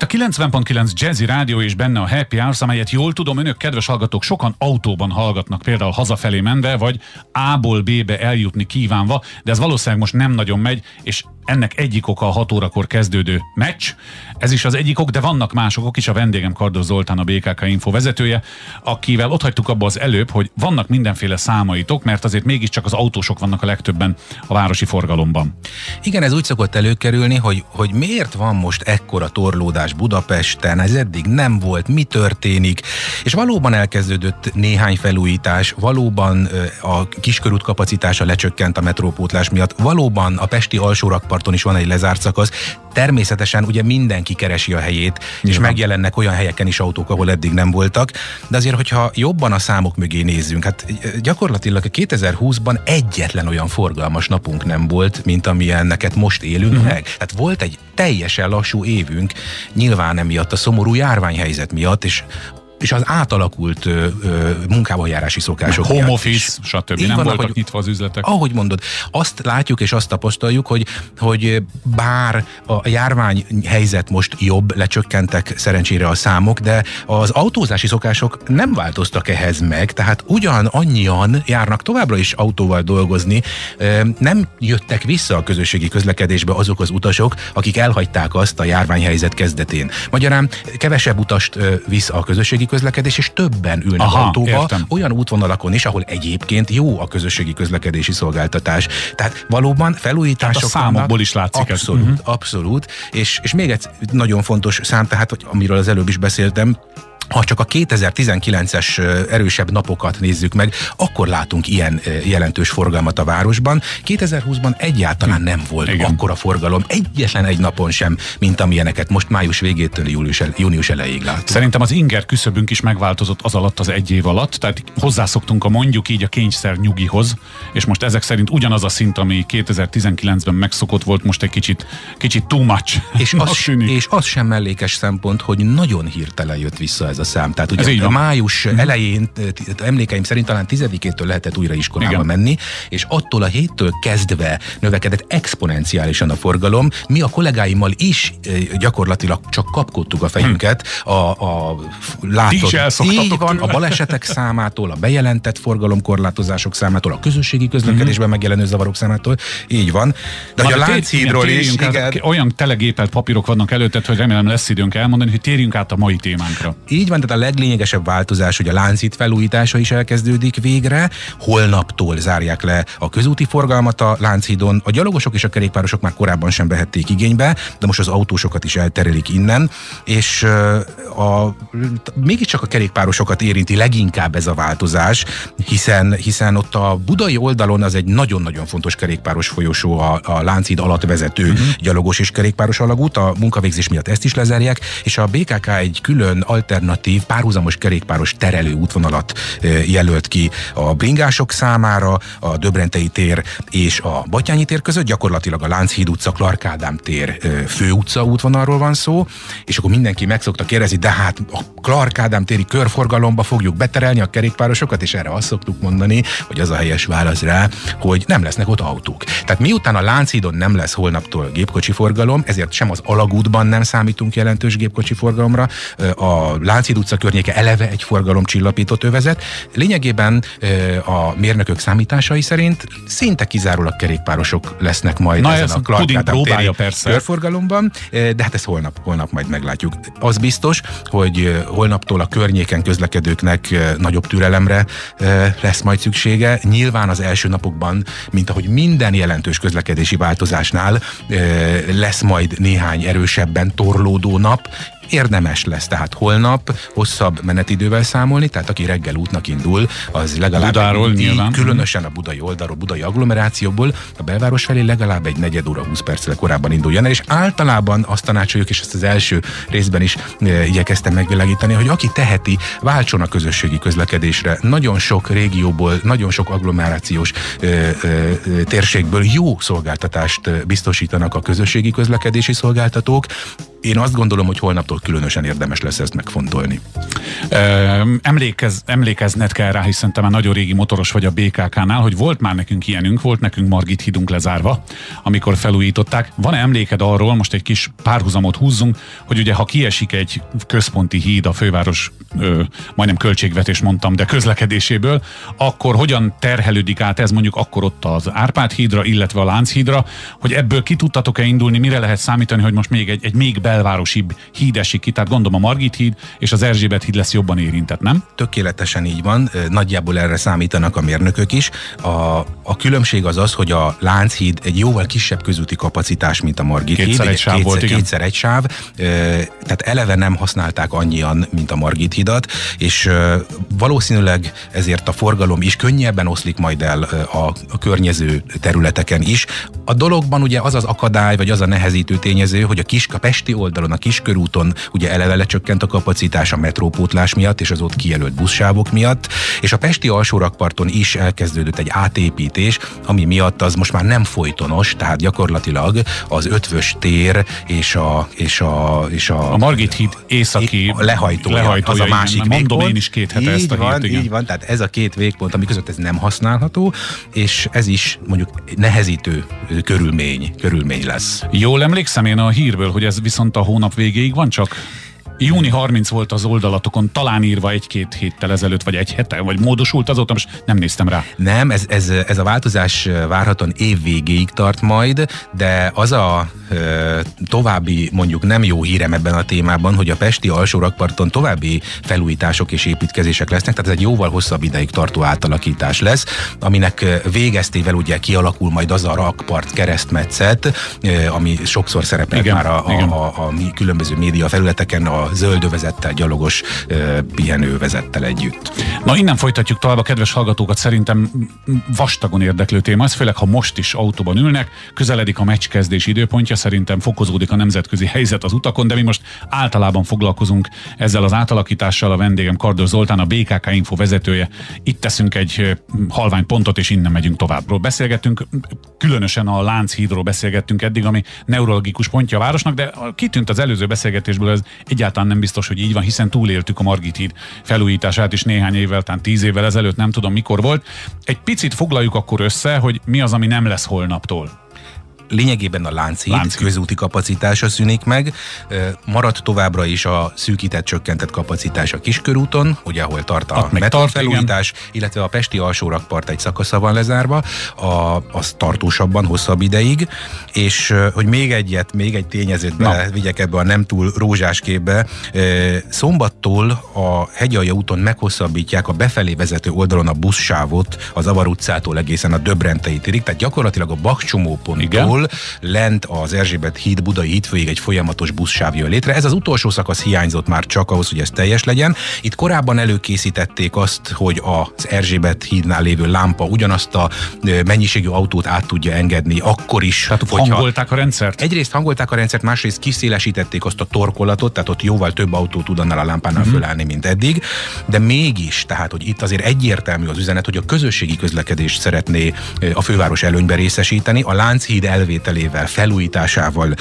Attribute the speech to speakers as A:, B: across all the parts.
A: A 90.9 Jazzy Rádió és benne a Happy Hours, amelyet jól tudom, önök kedves hallgatók sokan autóban hallgatnak, például hazafelé menve, vagy A-ból B-be eljutni kívánva, de ez valószínűleg most nem nagyon megy, és ennek egyik oka a 6 órakor kezdődő meccs. Ez is az egyik ok, de vannak mások ok is. A vendégem Kardos Zoltán, a BKK Info vezetője, akivel ott hagytuk abba az előbb, hogy vannak mindenféle számaitok, mert azért mégiscsak az autósok vannak a legtöbben a városi forgalomban.
B: Igen, ez úgy szokott előkerülni, hogy, hogy miért van most ekkora torlódás Budapesten, ez eddig nem volt, mi történik, és valóban elkezdődött néhány felújítás, valóban a kiskörút kapacitása lecsökkent a metrópótlás miatt, valóban a Pesti alsórakpart parton is van egy lezárt szakasz. Természetesen ugye mindenki keresi a helyét, Nyilván. és megjelennek olyan helyeken is autók, ahol eddig nem voltak, de azért, hogyha jobban a számok mögé nézzünk, hát gyakorlatilag 2020-ban egyetlen olyan forgalmas napunk nem volt, mint amilyenneket most élünk uh-huh. meg. Tehát volt egy teljesen lassú évünk, nyilván emiatt a szomorú járványhelyzet miatt, és és az átalakult ö, ö, munkában járási szokások.
A: Home miatt office, is. stb. Így nem van, voltak hogy, nyitva az üzletek.
B: Ahogy mondod, azt látjuk és azt tapasztaljuk, hogy, hogy bár a járvány helyzet most jobb, lecsökkentek szerencsére a számok, de az autózási szokások nem változtak ehhez meg, tehát ugyan annyian járnak továbbra is autóval dolgozni, nem jöttek vissza a közösségi közlekedésbe azok az utasok, akik elhagyták azt a járványhelyzet kezdetén. Magyarán kevesebb utast visz a közösségi közlekedés, és többen ülnek Aha, autóba, értem. olyan útvonalakon is, ahol egyébként jó a közösségi közlekedési szolgáltatás. Tehát valóban felújítások
A: tehát a számokból vannak, is látszik
B: abszolút, ez. Uh-huh. abszolút. És, és még egy nagyon fontos szám, tehát amiről az előbb is beszéltem, ha csak a 2019-es erősebb napokat nézzük meg, akkor látunk ilyen jelentős forgalmat a városban. 2020-ban egyáltalán nem volt Igen. akkora forgalom, egyetlen egy napon sem, mint amilyeneket most május végétől július, el, június elejéig látunk.
A: Szerintem az inger küszöbünk is megváltozott az alatt az egy év alatt, tehát hozzászoktunk a mondjuk így a kényszer nyugihoz, és most ezek szerint ugyanaz a szint, ami 2019-ben megszokott volt, most egy kicsit, kicsit too much.
B: És az, és az sem mellékes szempont, hogy nagyon hirtelen jött vissza ez ez a szám. Tehát ugye ez így van. május mm. elején, emlékeim szerint talán tizedikétől lehetett újra iskolába Igen. menni, és attól a héttől kezdve növekedett exponenciálisan a forgalom. Mi a kollégáimmal is gyakorlatilag csak kapkodtuk a fejünket hm. a, a látott. Így van, a balesetek számától, a bejelentett forgalomkorlátozások számától, a közösségi közlekedésben mm. megjelenő zavarok számától. Így van. De hogy a Lánchídról is, igen.
A: Olyan telegépelt papírok vannak előtted, hogy remélem lesz időnk elmondani, hogy térjünk át a mai témánkra.
B: Így így van, tehát a leglényegesebb változás, hogy a láncít felújítása is elkezdődik végre. Holnaptól zárják le a közúti forgalmat a Lánchídon. A gyalogosok és a kerékpárosok már korábban sem vehették igénybe, de most az autósokat is elterelik innen, és a, mégiscsak a kerékpárosokat érinti leginkább ez a változás, hiszen, hiszen ott a budai oldalon az egy nagyon-nagyon fontos kerékpáros folyosó a, a Lánchíd alatt vezető uh-huh. gyalogos és kerékpáros alagút, a munkavégzés miatt ezt is lezárják, és a BKK egy külön alternatív alternatív párhuzamos kerékpáros terelő útvonalat jelölt ki a bringások számára, a Döbrentei tér és a Batyányi tér között, gyakorlatilag a Lánchíd utca, Clark Ádám tér főutca útvonalról van szó, és akkor mindenki meg szokta kérdezni, de hát a Clark Ádám téri körforgalomba fogjuk beterelni a kerékpárosokat, és erre azt szoktuk mondani, hogy az a helyes válasz rá, hogy nem lesznek ott autók. Tehát miután a Lánchídon nem lesz holnaptól gépkocsi forgalom, ezért sem az alagútban nem számítunk jelentős gépkocsi forgalomra, a Lánchíd Lánchíd utca környéke eleve egy forgalomcsillapított övezet. Lényegében a mérnökök számításai szerint szinte kizárólag kerékpárosok lesznek majd
A: Na,
B: ezen a
A: Clark Ádám persze.
B: körforgalomban, de hát ezt holnap, holnap majd meglátjuk. Az biztos, hogy holnaptól a környéken közlekedőknek nagyobb türelemre lesz majd szüksége. Nyilván az első napokban, mint ahogy minden jelentős közlekedési változásnál lesz majd néhány erősebben torlódó nap, érdemes lesz tehát holnap hosszabb menetidővel számolni, tehát aki reggel útnak indul, az legalább
A: Budáról, egy, nyilván.
B: különösen a budai oldalról, budai agglomerációból a belváros felé legalább egy negyed óra, 20 perccel korábban induljon el, és általában azt tanácsoljuk, és ezt az első részben is e, igyekeztem megvilágítani, hogy aki teheti, váltson a közösségi közlekedésre. Nagyon sok régióból, nagyon sok agglomerációs e, e, térségből jó szolgáltatást biztosítanak a közösségi közlekedési szolgáltatók, én azt gondolom, hogy holnaptól különösen érdemes lesz ezt megfontolni.
A: Emlékez, emlékezned kell rá, hiszen te már nagyon régi motoros vagy a BKK-nál, hogy volt már nekünk ilyenünk, volt nekünk Margit hídunk lezárva, amikor felújították. Van-e emléked arról, most egy kis párhuzamot húzzunk, hogy ugye ha kiesik egy központi híd a főváros, ö, majdnem költségvetés mondtam, de közlekedéséből, akkor hogyan terhelődik át ez mondjuk akkor ott az Árpád hídra, illetve a Lánchídra, hogy ebből ki tudtatok-e indulni, mire lehet számítani, hogy most még egy, egy még belvárosibb híd esik ki, tehát gondolom a Margit híd és az Erzsébet híd lesz jobban érintett, nem?
B: Tökéletesen így van, nagyjából erre számítanak a mérnökök is. A, a különbség az az, hogy a Lánchíd egy jóval kisebb közúti kapacitás, mint a Margit
A: kétszer
B: híd.
A: Egy sáv kétszer, volt,
B: igen. kétszer egy sáv, tehát eleve nem használták annyian, mint a Margit hidat, és valószínűleg ezért a forgalom is könnyebben oszlik majd el a, a környező területeken is. A dologban ugye az az akadály, vagy az a nehezítő tényező, hogy a kis a Pesti oldalon, a kiskörúton ugye eleve lecsökkent a kapacitás a metrópótlás miatt és az ott kijelölt buszsávok miatt, és a Pesti alsórakparton is elkezdődött egy átépítés, ami miatt az most már nem folytonos, tehát gyakorlatilag az ötvös tér és a, és a, és a,
A: a Margit híd északi
B: lehajtója, lehajtója, az a másik
A: igen, végpont. Mondom én is két hete
B: így
A: ezt a
B: van,
A: hírt, igen.
B: Így van, tehát ez a két végpont, ami között ez nem használható, és ez is mondjuk nehezítő körülmény, körülmény lesz.
A: Jól emlékszem én a hírből, hogy ez viszont a hónap végéig van csak? Júni 30 volt az oldalatokon, talán írva egy-két héttel ezelőtt, vagy egy hete, vagy módosult azóta, most nem néztem rá.
B: Nem, ez, ez, ez a változás várhatóan év végéig tart majd, de az a e, további mondjuk nem jó hírem ebben a témában, hogy a Pesti alsórakparton további felújítások és építkezések lesznek, tehát ez egy jóval hosszabb ideig tartó átalakítás lesz, aminek végeztével ugye kialakul majd az a rakpart keresztmetszet, ami sokszor szerepel már a, a, a, a, a különböző média felületeken, a zöldövezettel, gyalogos pihenővezettel együtt.
A: Na innen folytatjuk tovább a kedves hallgatókat, szerintem vastagon érdeklő téma, ez főleg ha most is autóban ülnek, közeledik a meccskezdés időpontja, szerintem fokozódik a nemzetközi helyzet az utakon, de mi most általában foglalkozunk ezzel az átalakítással, a vendégem Kardos Zoltán, a BKK Info vezetője. Itt teszünk egy halvány pontot, és innen megyünk továbbról. Beszélgettünk, különösen a Lánchídról beszélgettünk eddig, ami neurologikus pontja a városnak, de kitűnt az előző beszélgetésből, ez egyáltalán egyáltalán nem biztos, hogy így van, hiszen túléltük a Margit híd felújítását is néhány évvel, talán tíz évvel ezelőtt, nem tudom mikor volt. Egy picit foglaljuk akkor össze, hogy mi az, ami nem lesz holnaptól
B: lényegében a Lánchíd, Lánchíd. közúti kapacitása szűnik meg, maradt továbbra is a szűkített, csökkentett kapacitás a Kiskörúton, ugye ahol tart a metrofelújítás, illetve a Pesti alsórakpart egy szakasza van lezárva, a, az tartósabban, hosszabb ideig, és hogy még egyet, még egy tényezőt vigyek ebbe a nem túl rózsás képbe, szombattól a Hegyalja úton meghosszabbítják a befelé vezető oldalon a buszsávot az Avar utcától egészen a Döbrentei térig, tehát gyakorlatilag a Bakcsomóponttól Budapesten lent az Erzsébet híd Budai hídfőig egy folyamatos buszsáv jön létre. Ez az utolsó szakasz hiányzott már csak ahhoz, hogy ez teljes legyen. Itt korábban előkészítették azt, hogy az Erzsébet hídnál lévő lámpa ugyanazt a mennyiségű autót át tudja engedni, akkor is.
A: Tehát hogyha hangolták a rendszert?
B: Egyrészt hangolták a rendszert, másrészt kiszélesítették azt a torkolatot, tehát ott jóval több autó tud annál a lámpánál uh-huh. fölállni, mint eddig, de mégis, tehát hogy itt azért egyértelmű az üzenet, hogy a közösségi közlekedést szeretné a főváros előnybe részesíteni, a Lánchíd elv felvételével, felújításával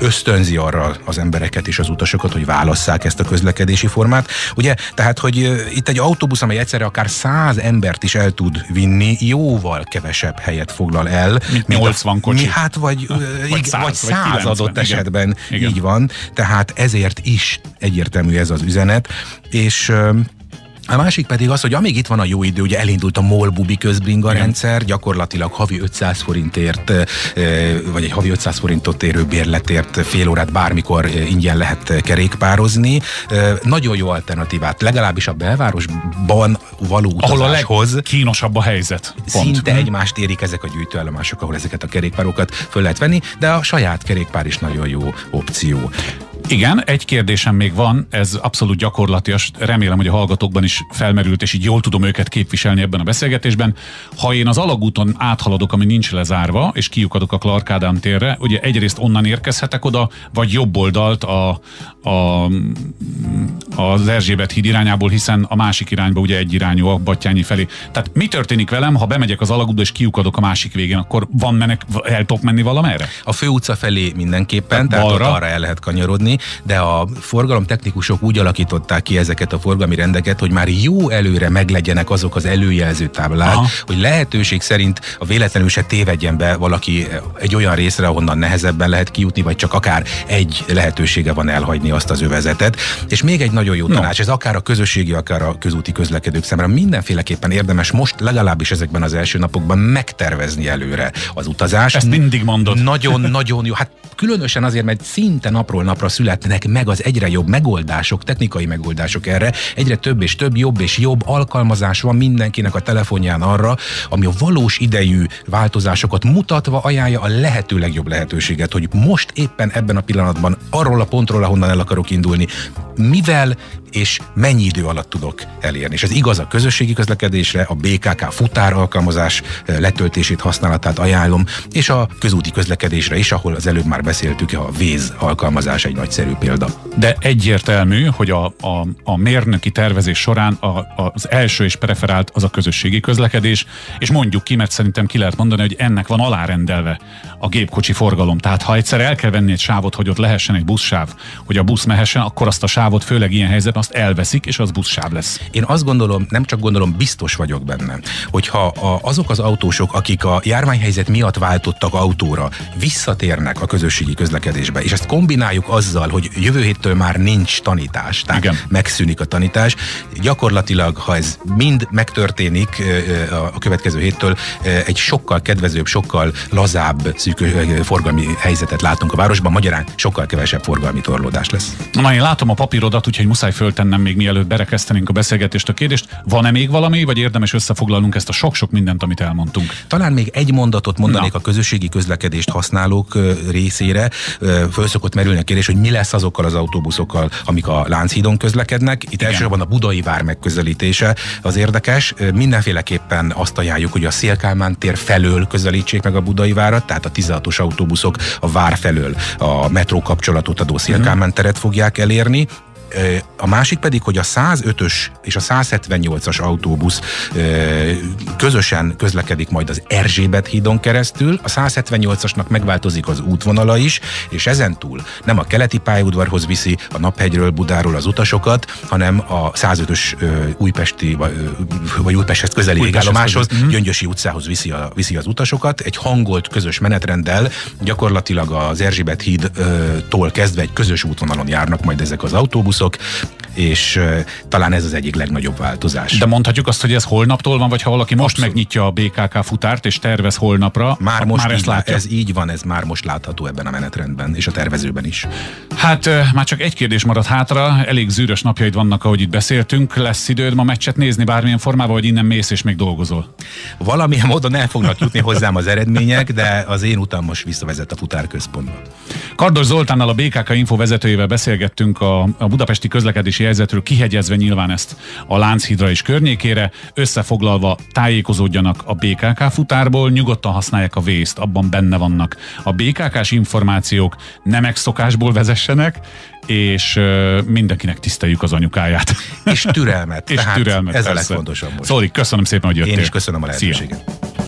B: ösztönzi arra az embereket és az utasokat, hogy válasszák ezt a közlekedési formát. Ugye, tehát, hogy itt egy autóbusz, amely egyszerre akár száz embert is el tud vinni, jóval kevesebb helyet foglal el.
A: Mint 80 kocsi.
B: Hát, vagy, vagy, száz, vagy száz adott esetben. Igen. Így van. Tehát ezért is egyértelmű ez az üzenet. És a másik pedig az, hogy amíg itt van a jó idő, ugye elindult a MOL Bubi közbringa Igen. rendszer, gyakorlatilag havi 500 forintért, vagy egy havi 500 forintot érő bérletért fél órát bármikor ingyen lehet kerékpározni. Nagyon jó alternatívát, legalábbis a belvárosban való utazáshoz.
A: Ahol a kínosabb a helyzet.
B: Pont. Szinte egymást érik ezek a gyűjtőállomások, ahol ezeket a kerékpárokat föl lehet venni, de a saját kerékpár is nagyon jó opció.
A: Igen, egy kérdésem még van, ez abszolút gyakorlatias, remélem, hogy a hallgatókban is felmerült, és így jól tudom őket képviselni ebben a beszélgetésben. Ha én az alagúton áthaladok, ami nincs lezárva, és kiukadok a Clark Ádám térre, ugye egyrészt onnan érkezhetek oda, vagy jobb oldalt a, a az Erzsébet híd irányából, hiszen a másik irányba ugye egy irányú a Battyányi felé. Tehát mi történik velem, ha bemegyek az alagútba és kiukadok a másik végén, akkor van menek, el tudok menni valamerre?
B: A főutca felé mindenképpen, tehát, tehát ott arra el lehet kanyarodni, de a forgalomtechnikusok úgy alakították ki ezeket a forgalmi rendeket, hogy már jó előre meglegyenek azok az előjelző táblák, Aha. hogy lehetőség szerint a véletlenül se tévedjen be valaki egy olyan részre, ahonnan nehezebben lehet kijutni, vagy csak akár egy lehetősége van elhagyni azt az övezetet. És még egy nagyon jó tanács, no. ez akár a közösségi, akár a közúti közlekedők számára mindenféleképpen érdemes most legalábbis ezekben az első napokban megtervezni előre az utazást.
A: Ezt mindig mondod.
B: Nagyon-nagyon jó. Hát különösen azért, mert szinte napról napra születnek meg az egyre jobb megoldások, technikai megoldások erre. Egyre több és több, jobb és jobb alkalmazás van mindenkinek a telefonján arra, ami a valós idejű változásokat mutatva ajánlja a lehető legjobb lehetőséget, hogy most éppen ebben a pillanatban arról a pontról, ahonnan el akarok indulni, mivel és mennyi idő alatt tudok elérni. És ez igaz a közösségi közlekedésre, a BKK futár alkalmazás eh, letöltését, használatát ajánlom, és a közúti közlekedésre is, ahol az előbb már beszéltük, a Véz alkalmazás egy nagyszerű példa.
A: De egyértelmű, hogy a, a, a mérnöki tervezés során a, az első és preferált az a közösségi közlekedés, és mondjuk ki, mert szerintem ki lehet mondani, hogy ennek van alárendelve a gépkocsi forgalom. Tehát ha egyszer el kell venni egy sávot, hogy ott lehessen egy buszsáv, hogy a busz mehessen, akkor azt a sávot főleg ilyen helyzetben azt elveszik, és az buszsáv lesz.
B: Én azt gondolom, nem csak gondolom, biztos vagyok benne, hogyha a, azok az autósok, akik a járványhelyzet miatt váltottak autóra, visszatérnek a közösségi közlekedésbe, és ezt kombináljuk azzal, hogy jövő héttől már nincs tanítás, tehát Igen. megszűnik a tanítás, gyakorlatilag, ha ez mind megtörténik a következő héttől, egy sokkal kedvezőbb, sokkal lazább szűk forgalmi helyzetet látunk a városban, magyarán sokkal kevesebb forgalmi torlódás lesz.
A: Na, én látom a papírodat, úgyhogy muszáj föl föltennem még mielőtt berekeztenénk a beszélgetést a kérdést. Van-e még valami, vagy érdemes összefoglalnunk ezt a sok-sok mindent, amit elmondtunk?
B: Talán még egy mondatot mondanék Na. a közösségi közlekedést használók részére. Föl szokott merülni a kérdés, hogy mi lesz azokkal az autóbuszokkal, amik a Lánchídon közlekednek. Itt Igen. elsősorban a Budai vár megközelítése az érdekes. Mindenféleképpen azt ajánljuk, hogy a Szélkálmán tér felől közelítsék meg a Budai várat, tehát a 16-os autóbuszok a vár felől a metró kapcsolatot adó Szélkálmán teret fogják elérni. A másik pedig, hogy a 105-ös és a 178-as autóbusz közösen közlekedik majd az Erzsébet hídon keresztül, a 178-asnak megváltozik az útvonala is, és ezentúl nem a keleti pályaudvarhoz viszi a Naphegyről, Budáról az utasokat, hanem a 105-ös újpesti vagy Újpesthez közeli állomáshoz, uh-huh. Gyöngyösi utcához viszi, a, viszi az utasokat. Egy hangolt közös menetrenddel gyakorlatilag az Erzsébet hídtól kezdve egy közös útvonalon járnak majd ezek az autóbuszok, Look. És talán ez az egyik legnagyobb változás.
A: De mondhatjuk azt, hogy ez holnaptól van, vagy ha valaki most Abszolút. megnyitja a BKK futárt és tervez holnapra,
B: már most már ezt látja. Ez így van, ez már most látható ebben a menetrendben, és a tervezőben is.
A: Hát már csak egy kérdés maradt hátra, elég zűrös napjaid vannak, ahogy itt beszéltünk. Lesz időd ma meccset nézni bármilyen formában, vagy innen mész és még dolgozol?
B: Valamilyen módon el fognak jutni hozzám az eredmények, de az én utam most visszavezet a futárközpontba.
A: Kardos Zoltánnal a BKK Info vezetőjével beszélgettünk a, a budapesti közlekedési helyzetről, kihegyezve nyilván ezt a Lánchidra és környékére, összefoglalva tájékozódjanak a BKK futárból, nyugodtan használják a vészt, abban benne vannak a BKK-s információk, nem szokásból vezessenek, és mindenkinek tiszteljük az anyukáját.
B: És türelmet. és türelmet. Ez persze. a legfontosabb
A: most. Szóval köszönöm szépen, hogy jöttél.
B: Én is köszönöm a lehetőséget. Szia.